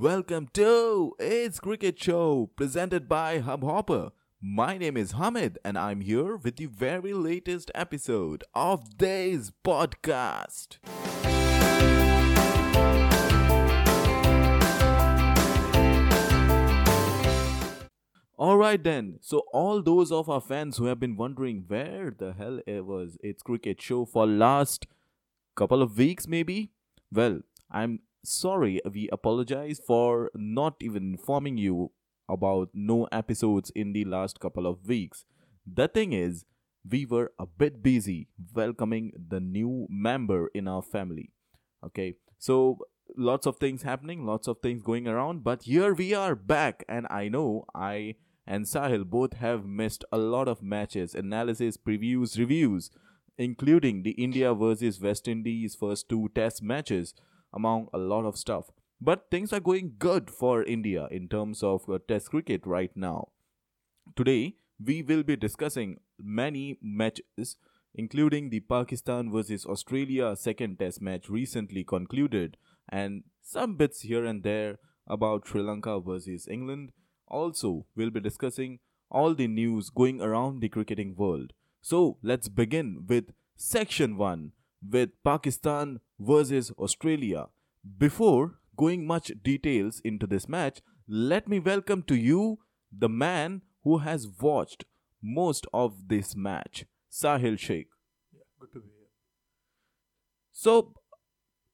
Welcome to It's Cricket Show presented by Hubhopper. My name is Hamid and I'm here with the very latest episode of this podcast. Alright then, so all those of our fans who have been wondering where the hell it was It's Cricket Show for last couple of weeks maybe, well, I'm sorry, we apologize for not even informing you about no episodes in the last couple of weeks. The thing is, we were a bit busy welcoming the new member in our family. Okay, so lots of things happening, lots of things going around, but here we are back, and I know I and Sahil both have missed a lot of matches, analysis, previews, reviews, including the India versus West Indies first two test matches, among a lot of stuff. But things are going good for India in terms of uh, test cricket right now. Today, we will be discussing many matches, including the Pakistan versus Australia second test match recently concluded, and some bits here and there about Sri Lanka versus England. Also, we'll be discussing all the news going around the cricketing world. So, let's begin with section 1 with Pakistan versus Australia. Before going much details into this match, let me welcome to you the man who has watched most of this match, Sahil Sheikh. Yeah, good to be here. So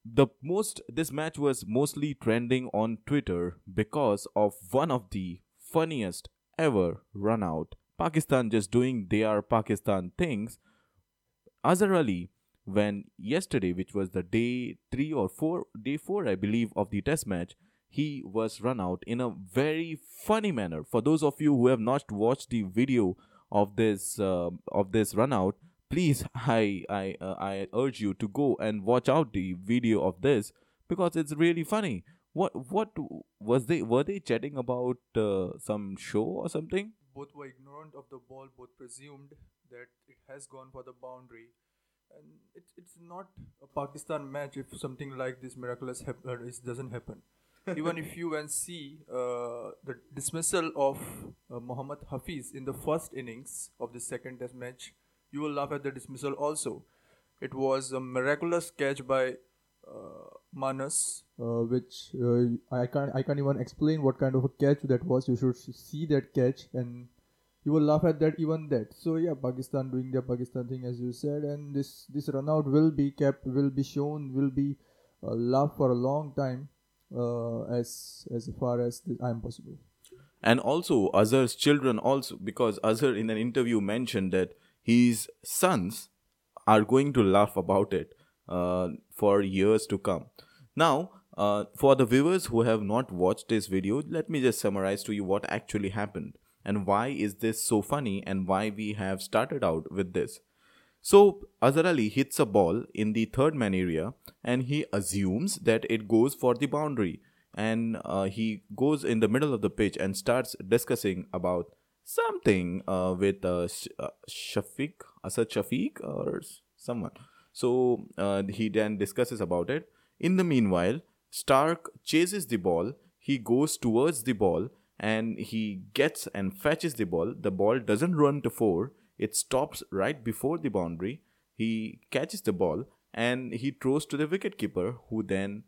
the most this match was mostly trending on Twitter because of one of the funniest ever run out. Pakistan just doing their Pakistan things. Azhar Ali, when yesterday, which was the day three or four, day four, I believe, of the test match, he was run out in a very funny manner. For those of you who have not watched the video of this uh, of this run out, please I I uh, I urge you to go and watch out the video of this because it's really funny. What what was they were they chatting about uh, some show or something? Both were ignorant of the ball, both presumed that it has gone for the boundary. And it's, it's not a Pakistan match if something like this miraculous hap- uh, is, doesn't happen. Even if you and see uh, the dismissal of uh, Muhammad Hafeez in the first innings of the second test match, you will laugh at the dismissal also. It was a miraculous catch by uh, Marnus, uh, which uh, I can't I can't even explain what kind of a catch that was. You should see that catch, and you will laugh at that even that. So yeah, Pakistan doing their Pakistan thing as you said, and this this run out will be kept, will be shown, will be uh, laughed for a long time, uh, as as far as I am possible. And also Azhar's children also because Azhar in an interview mentioned that his sons are going to laugh about it uh, for years to come. Now, uh, for the viewers who have not watched this video, let me just summarize to you what actually happened and why is this so funny and why we have started out with this. So, Azhar Ali hits a ball in the third man area and he assumes that it goes for the boundary and uh, he goes in the middle of the pitch and starts discussing about something uh, with uh, uh, Shafiq, Asad Shafiq or someone. So uh, he then discusses about it. In the meanwhile, Starc chases the ball. He goes towards the ball and he gets and fetches the ball. The ball doesn't run to four. It stops right before the boundary. He catches the ball and he throws to the wicketkeeper, who then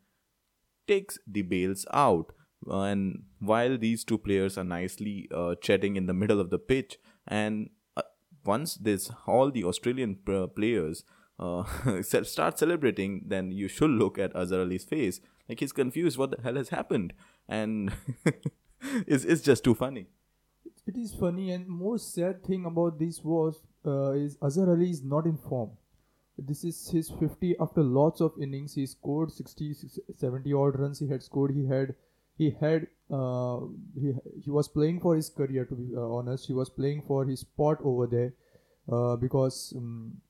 takes the bails out. Uh, and while these two players are nicely uh, chatting in the middle of the pitch, and uh, once this all the Australian p- players uh, start celebrating, then you should look at Azhar Ali's face, like he's confused. What the hell has happened? And it's it's just too funny. It is funny, and most sad thing about this was uh, is Azhar Ali is not in form. This is his 50 after lots of innings. He scored 60, 70 odd runs. He had scored. He had he had uh, he he was playing for his career. To be uh, honest, he was playing for his spot over there uh, because. Um,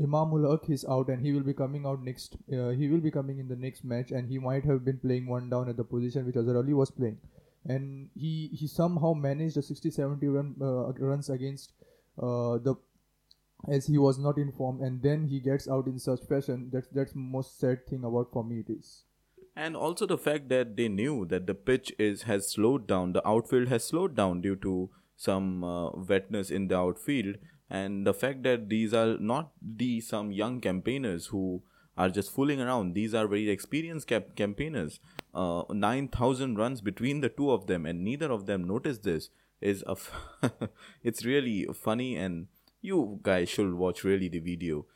Imamul Haq is out and he will be coming out next. Uh, he will be coming in the next match and he might have been playing one down at the position which Azhar Ali was playing and he he somehow managed a 60 70 run uh, runs against uh, the as he was not in form and then he gets out in such fashion. That's that's most sad thing about for me it is. And also the fact that they knew that the pitch is has slowed down. The outfield has slowed down due to some uh, wetness in the outfield. And the fact that these are not the some young campaigners who are just fooling around. These are very experienced cap- campaigners. Uh, 9000 runs between the two of them and neither of them noticed this is a f- it's really funny and you guys should watch really the video.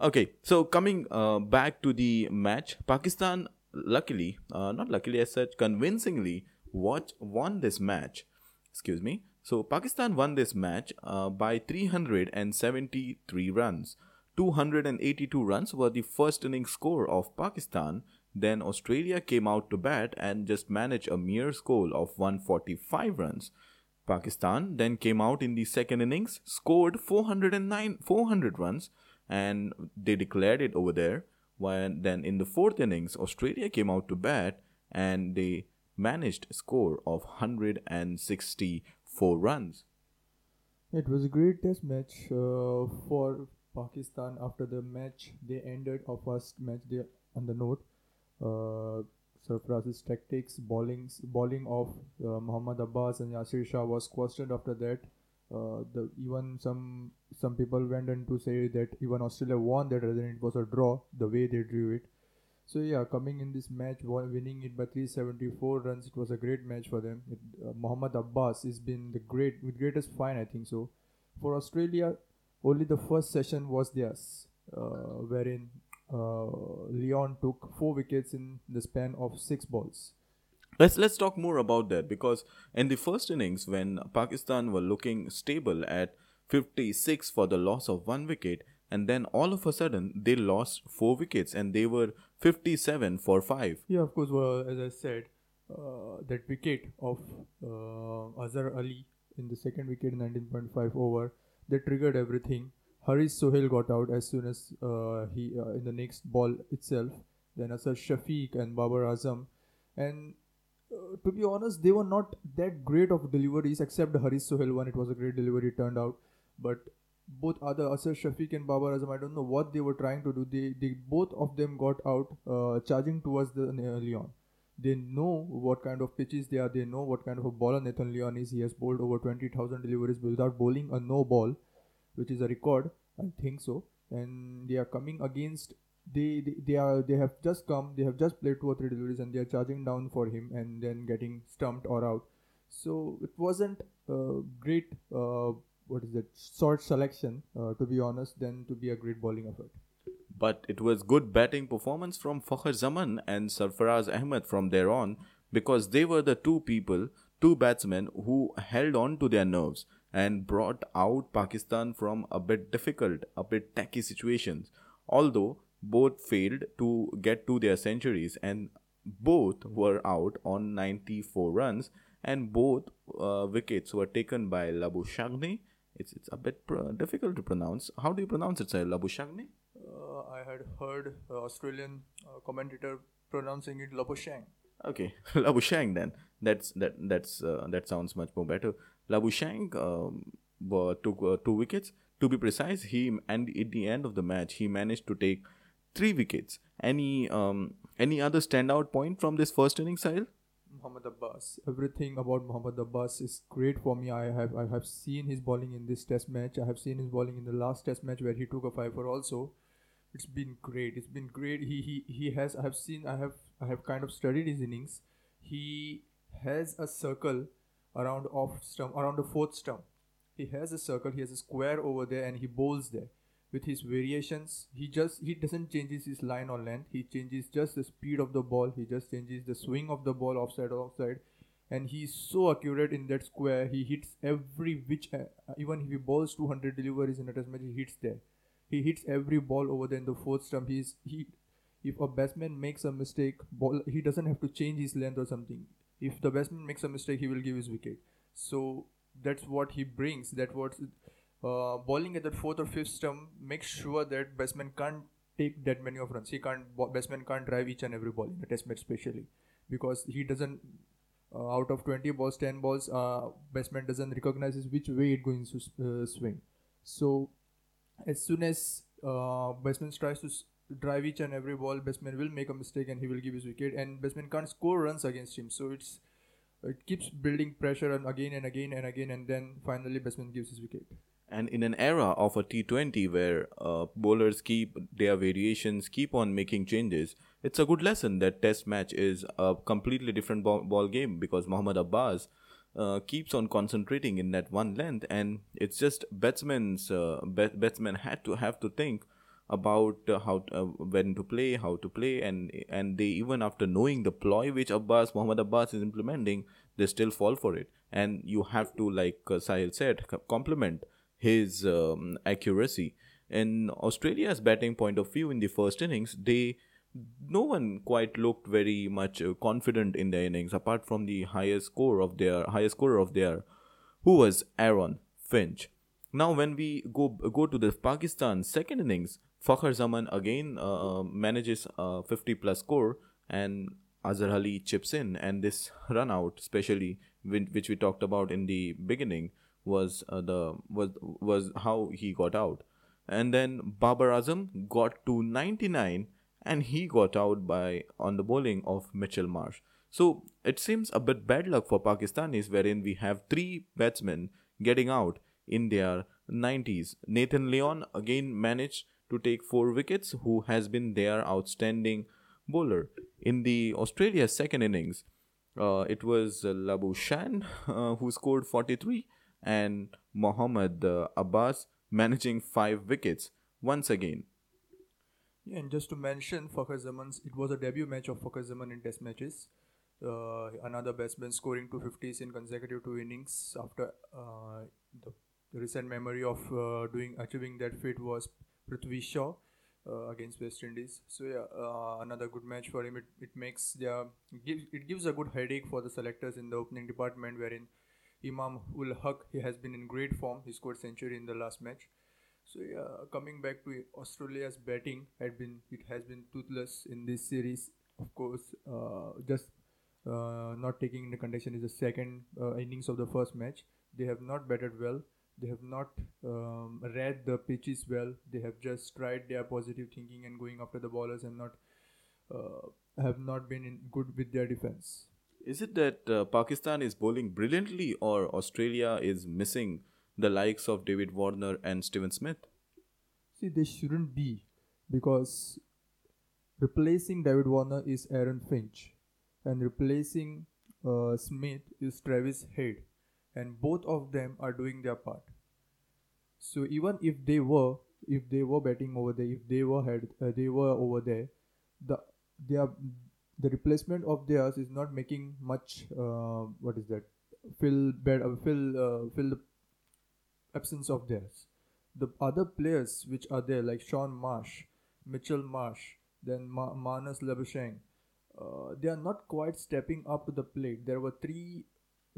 Okay so coming uh, back to the match. Pakistan luckily uh, not luckily as such convincingly watch won this match. Excuse me. So pakistan won this match uh, by 373 runs 282 runs were the first inning score of pakistan then australia came out to bat and just managed a mere score of 145 runs Pakistan then came out in the second innings, scored 409 400 runs, and they declared it over there. When then in the fourth innings, Australia came out to bat and they managed a score of 164 runs. It was a great test match uh, for Pakistan. After the match, they ended our first match there on the note. Uh, tactics, bowlings, bowling of uh, Muhammad Abbas and Yasir Shah was questioned after that. Uh, the even some some people went on to say that even Australia won that rather than it was a draw the way they drew it. So yeah, coming in this match, winning it by 374 runs, it was a great match for them. It, uh, Muhammad Abbas has been the great with greatest fine, I think so. For Australia, only the first session was theirs, uh, wherein uh, Lyon took four wickets in the span of six balls. Let's let's talk more about that because in the first innings, when Pakistan were looking stable at 56 for the loss of one wicket, and then all of a sudden they lost four wickets and they were 57 for five. Yeah, of course. Well, as I said, uh, that wicket of uh, Azhar Ali in the second wicket, 19.5 over, that triggered everything. Haris Sohail got out as soon as uh, he uh, in the next ball itself. Then Asad Shafiq and Babar Azam, and uh, to be honest, they were not that great of deliveries except the Haris Sohail one. It was a great delivery turned out, but both other Asad Shafiq and Babar Azam, I don't know what they were trying to do. They they both of them got out uh, charging towards the uh, Lyon. They know what kind of pitches they are. They know what kind of a bowler Nathan Lyon is. He has bowled over 20,000 deliveries without bowling a no ball, which is a record. I think so. And they are coming against. They, they they are they have just come. They have just played two or three deliveries, and they are charging down for him, and then getting stumped or out. So it wasn't a great. Uh, what is that? Short selection, uh, to be honest, than to be a great bowling effort. But it was good batting performance from Fakhar Zaman and Sarfaraz Ahmed from there on because they were the two people, two batsmen who held on to their nerves and brought out Pakistan from a bit difficult, a bit tacky situations. Although both failed to get to their centuries and both were out on 94 runs and both uh, wickets were taken by Labuschagne. It's, it's a bit pr- difficult to pronounce. How do you pronounce it, sir? Labuschagne? Uh, I had heard uh, Australian uh, commentator pronouncing it Labushang. Okay, Labushang then. That's that that's uh, that sounds much more better. Labushang um, took uh, two wickets. To be precise, he and at the end of the match he managed to take three wickets. Any um any other standout point from this first innings, Sahil? Muhammad Abbas. Everything about Muhammad Abbas is great for me. I have I have seen his bowling in this test match. I have seen his bowling in the last test match where he took a fiver also. It's been great. It's been great. He he, he has I have seen I have I have kind of studied his innings. He has a circle around off stump around the fourth stump. He has a circle, he has a square over there and he bowls there. With his variations, he just he doesn't changes his line or length. He changes just the speed of the ball. He just changes the swing of the ball offside or offside, and he's so accurate in that square. He hits every which uh, even if he bowls 200 deliveries in a test match, he hits there. He hits every ball over there in the fourth stump. He's he if a batsman makes a mistake, ball he doesn't have to change his length or something. If the batsman makes a mistake, he will give his wicket. So that's what he brings. That what uh, bowling at the fourth or fifth stump makes sure that batsman can't take that many of runs. He can't batsman can't drive each and every ball in a test match, especially because he doesn't. Uh, out of 20 balls 10 balls uh, batsman doesn't recognize which way it going to uh, swing so as soon as uh, batsman tries to drive each and every ball. Batsman will make a mistake and he will give his wicket, and batsman can't score runs against him. So it's it keeps building pressure and again and again and again, and then finally batsman gives his wicket. And in an era of a T20 where uh, bowlers keep their variations, keep on making changes, it's a good lesson that Test match is a completely different ball, ball game because Mohammad Abbas uh, keeps on concentrating in that one length, and it's just batsmen's uh, bat- batsmen had to have to think about uh, how uh, when to play, how to play, and and they even after knowing the ploy which Abbas Mohammad Abbas is implementing, they still fall for it. And you have to, like uh, Sahil said, compliment his um, accuracy. In Australia's batting point of view, in the first innings, they no one quite looked very much uh, confident in their innings, apart from the highest score of their highest scorer of their, who was Aaron Finch. Now, when we go go to the Pakistan second innings, Fakhar Zaman again uh, uh manages a 50 plus score, and Azhar Ali chips in, and this run out, especially which we talked about in the beginning, was uh, the was was how he got out, and then Babar Azam got to 99, and he got out by on the bowling of Mitchell Marsh. So it seems a bit bad luck for Pakistanis, wherein we have three batsmen getting out in their 90s. Nathan Lyon again managed to take four wickets, who has been their outstanding bowler. In the Australia second innings, uh, it was uh, Labuschagne uh, who scored 43 and Mohammad uh, Abbas managing five wickets once again. Yeah, and just to mention Fakhar Zaman's, it was a debut match of Fakhar Zaman in Test matches. Uh, another batsman scoring 250s in consecutive two innings after uh, the, the, recent memory of uh, doing achieving that feat was Prithvi Shaw uh, against West Indies. So yeah, uh, another good match for him. It, it makes the give, it gives a good headache for the selectors in the opening department, wherein Imam ul Haq he has been in great form. He scored century in the last match. So yeah, coming back to Australia's batting, had been it has been toothless in this series. Of course, uh, just uh, not taking into consideration is the second uh, innings of the first match. They have not batted well. They have not um, read the pitches well. They have just tried their positive thinking and going after the ballers and not uh, have not been good with their defense. Is it that uh, Pakistan is bowling brilliantly, or Australia is missing the likes of David Warner and Steven Smith? See, they shouldn't be because replacing David Warner is Aaron Finch and replacing uh, Smith is Travis Head, and both of them are doing their part. So even if they were, if they were betting over there, if they were head, uh, they were over there, the they are the replacement of theirs is not making much. Uh, what is that? Fill bed, uh, fill uh, fill the absence of theirs. The other players which are there, like Shaun Marsh, Mitchell Marsh, then Ma- Marnus Labuschagne, uh, they are not quite stepping up to the plate. There were three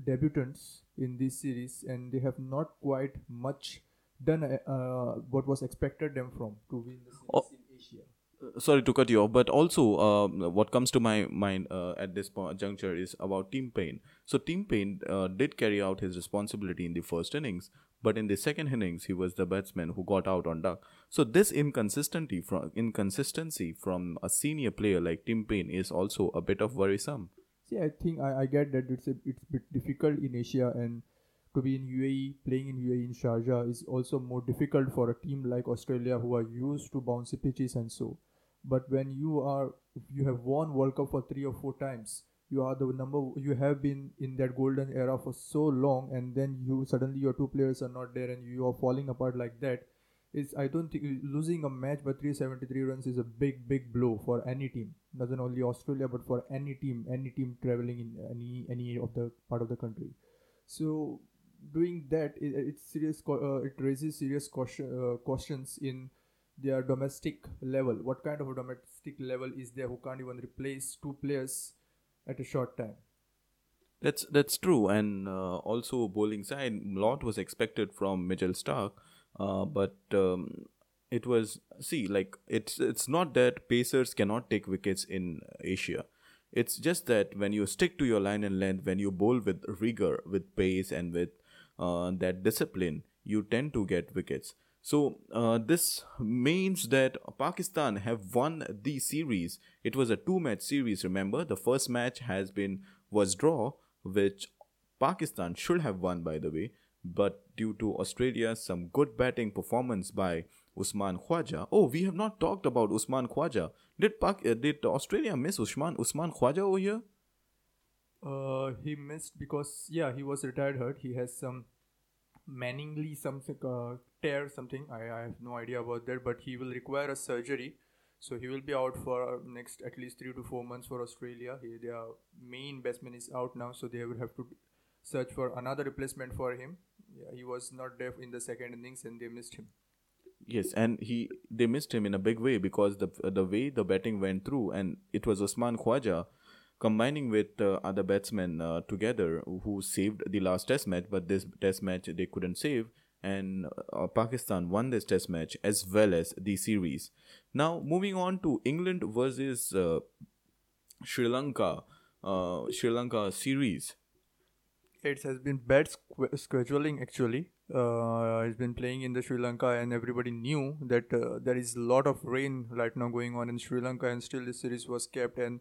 debutants in this series, and they have not quite much done uh, what was expected them from to win the series oh. in Asia sorry to cut you off, but also um, what comes to my mind uh, at this point, juncture is about Tim Paine. So Tim Paine uh, did carry out his responsibility in the first innings, but in the second innings he was the batsman who got out on duck. So this inconsistency from inconsistency from a senior player like Tim Paine is also a bit of worrisome. See, I think I, I get that it's a it's a bit difficult in Asia and to be in UAE, playing in UAE in Sharjah is also more difficult for a team like Australia who are used to bouncy pitches and so. But when you are, you have won World Cup for three or four times, you are the number, you have been in that golden era for so long, and then you suddenly your two players are not there and you are falling apart like that. Is I don't think losing a match by 373 runs is a big, big blow for any team. Not only Australia, but for any team, any team traveling in any any of the part of the country. So doing that, it, it's serious. Uh, it raises serious uh, questions in their domestic level. What kind of a domestic level is there who can't even replace two players at a short time? That's that's true, and uh, also bowling side, lot was expected from Mitchell Starc, uh, but um, it was see like it's it's not that Pacers cannot take wickets in Asia. It's just that when you stick to your line and length, when you bowl with rigor, with pace, and with uh, that discipline, you tend to get wickets. So uh, this means that Pakistan have won the series. It was a two-match series. Remember, the first match has been was draw, which Pakistan should have won, by the way, but due to Australia, some good batting performance by Usman Khwaja. Oh, we have not talked about Usman Khwaja. Did Pak- uh, did Australia miss Usman Usman Khwaja over here? Uh, he missed because yeah, he was retired hurt. He has some Manningly something uh, tear something. I, I have no idea about that, but he will require a surgery. So he will be out for next at least three to four months for Australia. He, their main batsman is out now, so they will have to search for another replacement for him. Yeah, he was not there in the second innings, and they missed him. Yes, and he they missed him in a big way because the the way the batting went through, and it was Usman Khwaja combining with uh, other batsmen uh, together who saved the last test match but this test match they couldn't save and uh, pakistan won this test match as well as the series now moving on to england versus uh, sri lanka uh, sri lanka series it has been bad squ- scheduling actually uh, he's been playing in the Sri Lanka, and everybody knew that uh, there is a lot of rain right now going on in Sri Lanka, and still the series was kept. And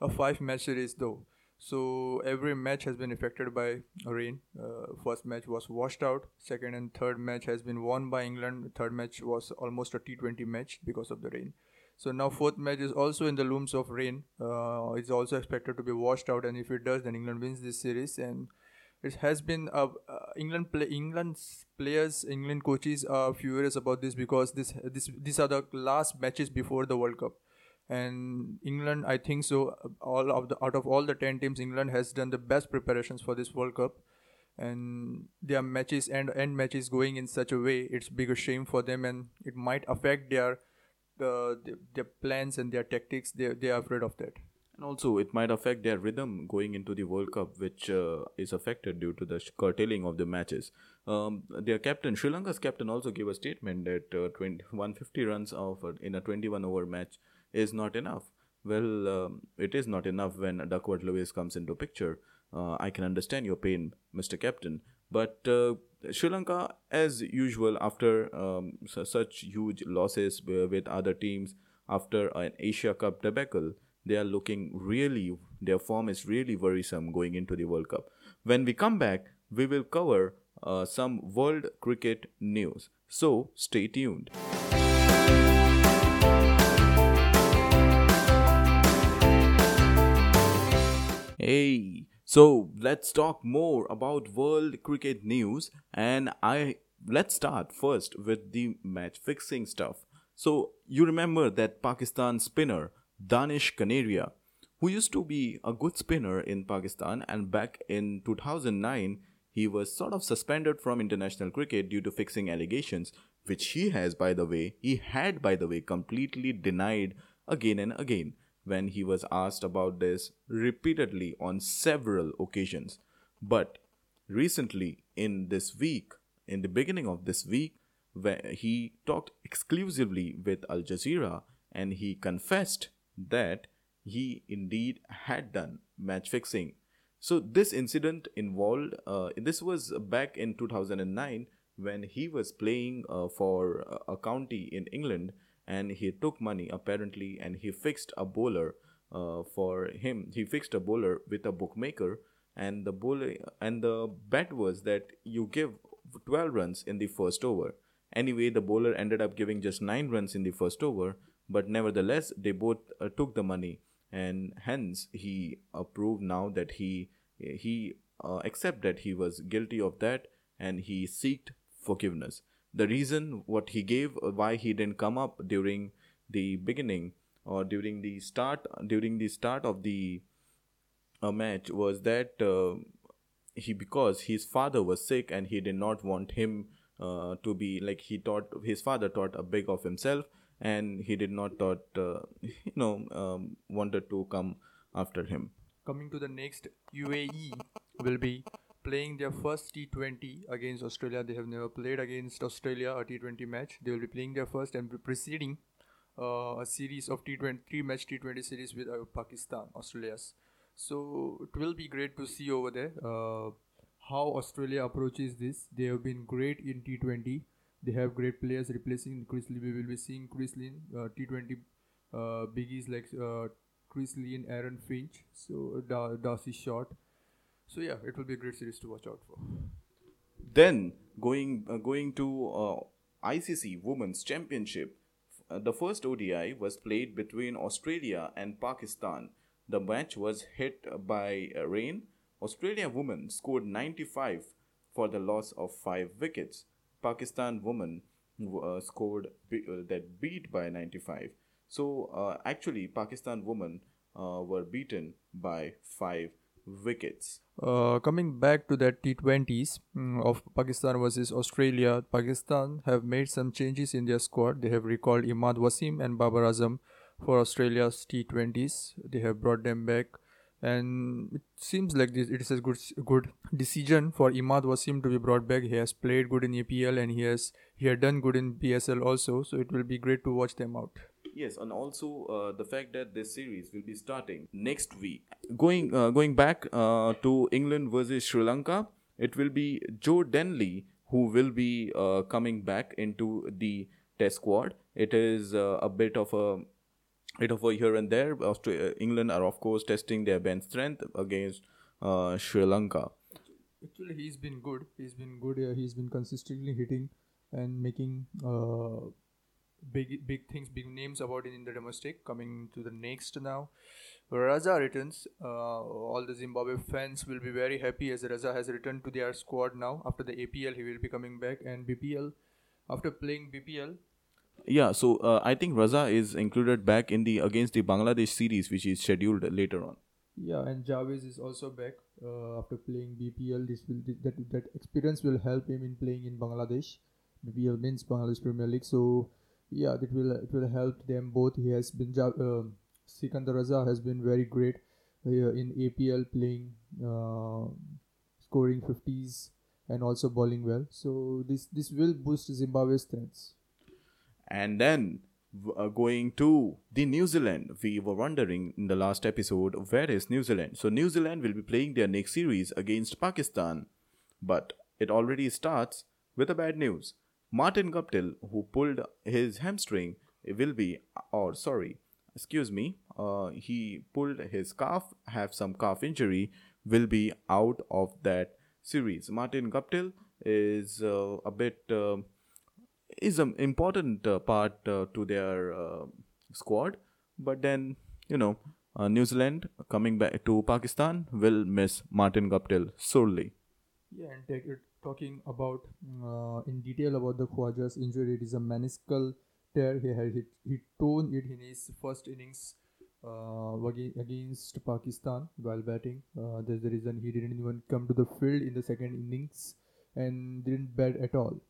a five match series though. So every match has been affected by rain. Uh, first match was washed out. Second and third match has been won by England. Third match was almost a T20 match because of the rain. So now fourth match is also in the looms of rain. Uh, it's also expected to be washed out, and if it does, then England wins this series. And it has been uh, uh, England play England's players, England coaches are furious about this because this this these are the last matches before the World Cup and England, I think so. All of the out of all the ten teams, England has done the best preparations for this World Cup, and their matches and end matches going in such a way, it's a bigger shame for them, and it might affect their uh, their plans and their tactics. They they are afraid of that. And also, it might affect their rhythm going into the World Cup, which uh, is affected due to the curtailing of the matches. Um, their captain, Sri Lanka's captain, also gave a statement that uh, 20, 150 runs of, uh, in a 21 over match is not enough. Well, um, it is not enough when Duckworth Lewis comes into picture. Uh, I can understand your pain, Mr. Captain. But uh, Sri Lanka, as usual, after um, such huge losses with other teams, after an Asia Cup debacle, they are looking really, their form is really worrisome going into the World Cup. When we come back, we will cover uh, some world cricket news. So stay tuned. Hey, so let's talk more about world cricket news and I let's start first with the match fixing stuff. So you remember that Pakistan spinner Danish Kaneria who used to be a good spinner in Pakistan and back in 2009 he was sort of suspended from international cricket due to fixing allegations which he has by the way he had by the way completely denied again and again when he was asked about this repeatedly on several occasions. But recently, in this week, in the beginning of this week, he talked exclusively with Al Jazeera and he confessed that he indeed had done match fixing. So this incident involved. Uh, this was back in 2009 when he was playing uh, for a county in England and he took money apparently and he fixed a bowler uh, for him. He fixed a bowler with a bookmaker and the bowler and the bet was that you give 12 runs in the first over. Anyway the bowler ended up giving just 9 runs in the first over but nevertheless they both uh, took the money. And hence he approved now that he he uh, accept that he was guilty of that and he sought forgiveness the reason what he gave uh, why he didn't come up during the beginning or during the start during the start of the uh, match was that uh, he because his father was sick and he did not want him uh, to be like he thought his father thought a big of himself and he did not thought uh, you know um, wanted to come after him. Coming to the next uae will be playing their first T20 against Australia. They have never played against Australia a T20 match. They will be playing their first and preceding uh, a series of T20 three match T20 series with uh, Pakistan, Australia's. So it will be great to see over there uh, how Australia approaches this. They have been great in T20. They have great players replacing Chris Lee. We will be seeing Chris Lee, uh, T20 uh, biggies like uh, Chris Lee and Aaron Finch. So Dar- Darcy Short. So yeah, it will be a great series to watch out for. Then going uh, going to uh, ICC Women's Championship, uh, the first ODI was played between Australia and Pakistan. The match was hit by uh, rain. Australia women scored 95 for the loss of five wickets. Pakistan women uh, scored be- uh, that beat by 95. So actually, Pakistan women were beaten by five wickets. Uh, coming back to that T20s mm, of Pakistan versus Australia, Pakistan have made some changes in their squad. They have recalled Imad Wasim and Babar Azam for Australia's T20s. They have brought them back, and it seems like this it is a good good decision for Imad Wasim to be brought back. He has played good in EPL and he has he had done good in PSL also. So it will be great to watch them out. Yes, and also uh, the fact that this series will be starting next week. Going uh, going back uh, to England versus Sri Lanka, it will be Joe Denley who will be uh, coming back into the Test squad. It is uh, a bit of a bit of a here and there. Austra- uh, England are of course testing their bench strength against Sri Lanka. Actually, he's been good. He's been good. He's been consistently hitting and making big big things, big names about it in the domestic. Coming to the next now, Raza returns. Uh, all the Zimbabwe fans will be very happy as Raza has returned to their squad now. After the APL, he will be coming back, and BPL, after playing BPL, Yeah, so uh, I think Raza is included back in the against the Bangladesh series, which is scheduled later on. Yeah, and Javez is also back uh, after playing BPL. This will that that experience will help him in playing in Bangladesh. BPL means Bangladesh Premier League. So yeah, it will it will help them both. He has been um Sikandar Raza has been very great uh, in APL playing, uh, scoring fifties and also bowling well. So this this will boost Zimbabwe's strengths. And then uh, going to the New Zealand, we were wondering in the last episode where is New Zealand? So New Zealand will be playing their next series against Pakistan, but it already starts with a bad news. Martin Guptill, who pulled his hamstring, will be, or sorry, excuse me, uh, he pulled his calf, have some calf injury, will be out of that series. Martin Guptill is uh, a bit. Uh, is an important uh, part uh, to their uh, squad. But then, you know, New Zealand coming back to Pakistan will miss Martin Guptill sorely. Yeah, and take it, talking about uh, in detail about the Khwaja's injury, it is a meniscal tear. He had hit, he torn it in his first innings uh, against Pakistan while batting. Uh, that's the reason he didn't even come to the field in the second innings and didn't bat at all.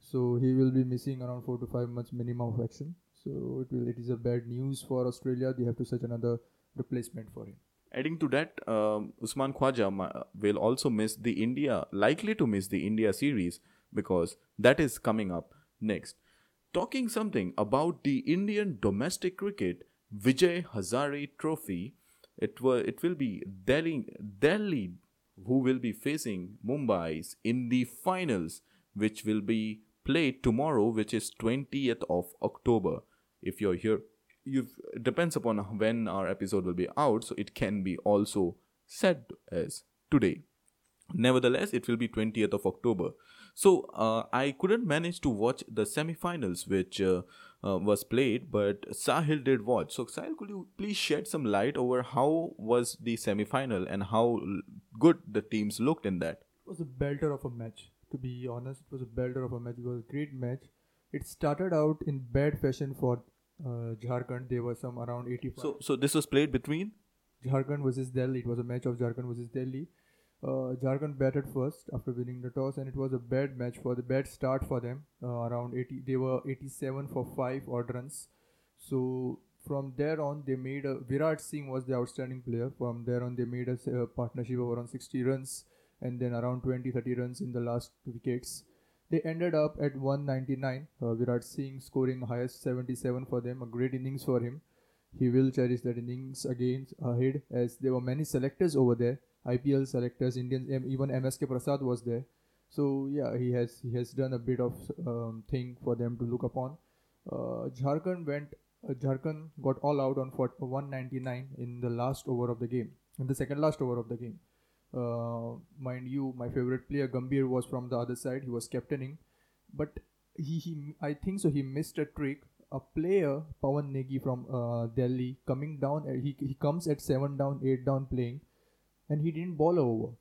So he will be missing around four to five months minimum of action. So it will it is a bad news for Australia. They have to search another replacement for him. Adding to that, um, Usman Khwaja will also miss the India, likely to miss the India series because that is coming up next. Talking something about the Indian domestic cricket Vijay Hazare Trophy, it will it will be Delhi Delhi who will be facing Mumbai's in the finals, which will be played tomorrow, which is 20th of October. If you're here, you it depends upon when our episode will be out, so it can be also said as today. Nevertheless, it will be 20th of October. So uh, I couldn't manage to watch the semi-finals, which uh, uh, was played, but Sahil did watch. So Sahil, could you please shed some light over how was the semi-final and how good the teams looked in that? It was a belter of a match. To be honest, it was a belter of a match. It was a great match. It started out in bad fashion for uh, Jharkhand. There were some around 85. So so this was played between Jharkhand versus Delhi. It was a match of Jharkhand versus Delhi. Uh, Jharkhand batted first after winning the toss, and it was a bad match for the bad start for them. Uh, around 80, they were 87 for five odd runs. So from there on, they made a Virat Singh was the outstanding player. From there on, they made a a partnership of around 60 runs, and then around 20 30 runs in the last wickets. They ended up at 199. Uh, Virat Singh scoring highest 77 for them, a great innings for him he will cherish that innings against ahead as there were many selectors over there IPL selectors Indians even MSK Prasad was there So yeah, he has he has done a bit of um, thing for them to look upon. Uh, Jharkhand went. Uh, Jharkhand got all out on 199 in the last over of the game, in the second last over of the game. Uh, mind you, my favorite player Gambhir was from the other side. He was captaining, but he, he I think so. He missed a trick. A player Pawan Negi from uh, Delhi coming down. He he comes at seven down, eight down playing, and he didn't bowl over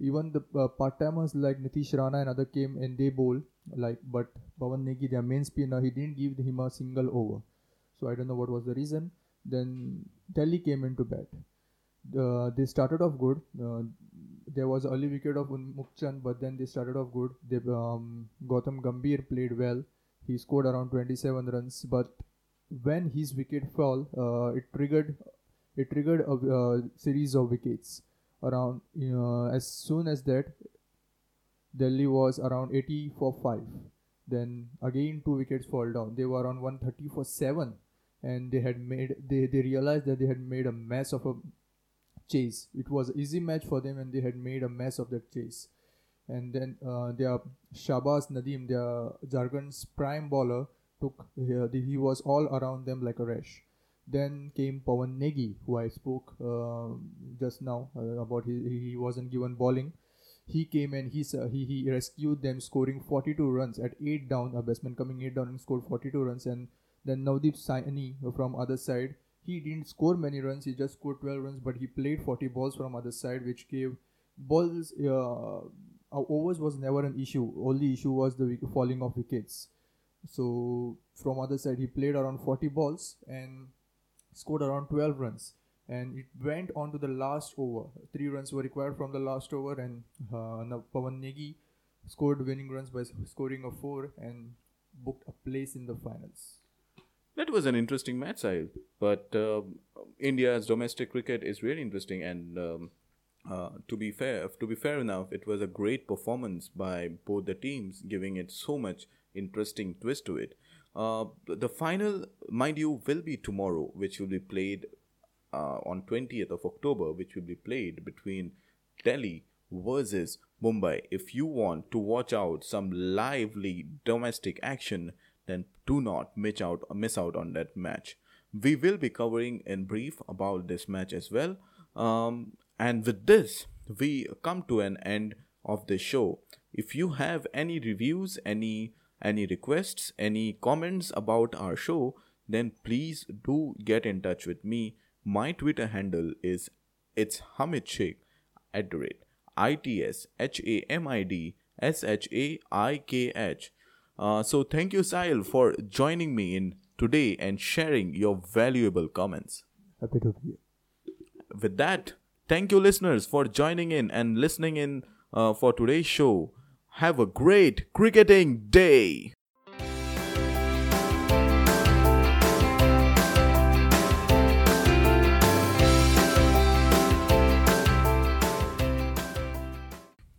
even the uh, part timers like Nitish Rana and other came and they bowl like but Pawan Negi their main spinner he didn't give him a single over so I don't know what was the reason then Delhi came into bat uh, they started off good. Uh, there was early wicket of Unmukt but then they started off good. They, um, Gautam Gambhir played well. He scored around 27 runs but when his wicket fell uh, it triggered it triggered a uh, series of wickets around uh, as soon as that Delhi was around 80 for 5 then again two wickets fall down. They were on 130 for 7 and they had made they, they realized that they had made a mess of a chase it was easy match for them and they had made a mess of that chase and then uh, their Shahbaz Nadeem their Jharkhand's prime bowler took uh, he was all around them like a rash then came Pawan Negi, who I spoke uh, just now uh, about. He, he wasn't given bowling. He came and he, he he rescued them, scoring 42 runs at eight down. A batsman coming eight down and scored 42 runs. And then Navdeep Saini from other side. He didn't score many runs. He just scored 12 runs, but he played 40 balls from other side, which gave balls. Uh, overs was never an issue. Only issue was the falling of wickets. So from other side, he played around 40 balls and scored around 12 runs and it went on to the last over. Three runs were required from the last over, and uh, Pawan Negi scored winning runs by scoring a four and booked a place in the finals. That was an interesting match, Sahil. But uh, India's domestic cricket is really interesting, and um, uh, to be fair, to be fair enough, it was a great performance by both the teams, giving it so much interesting twist to it. Uh, the final, mind you, will be tomorrow, which will be played uh, on 20th of October, which will be played between Delhi versus Mumbai. If you want to watch out some lively domestic action, then do not miss out miss out on that match. We will be covering in brief about this match as well. Um, and with this, we come to an end of the show. If you have any reviews, any any requests, any comments about our show, then please do get in touch with me. My Twitter handle is it's Hamid Sheikh at the rate I T S H A M I D S H A I K H. Uh, so thank you, Sahil, for joining me in today and sharing your valuable comments. Happy to be here. With that, thank you, listeners, for joining in and listening in uh, for today's show. Have a great cricketing day.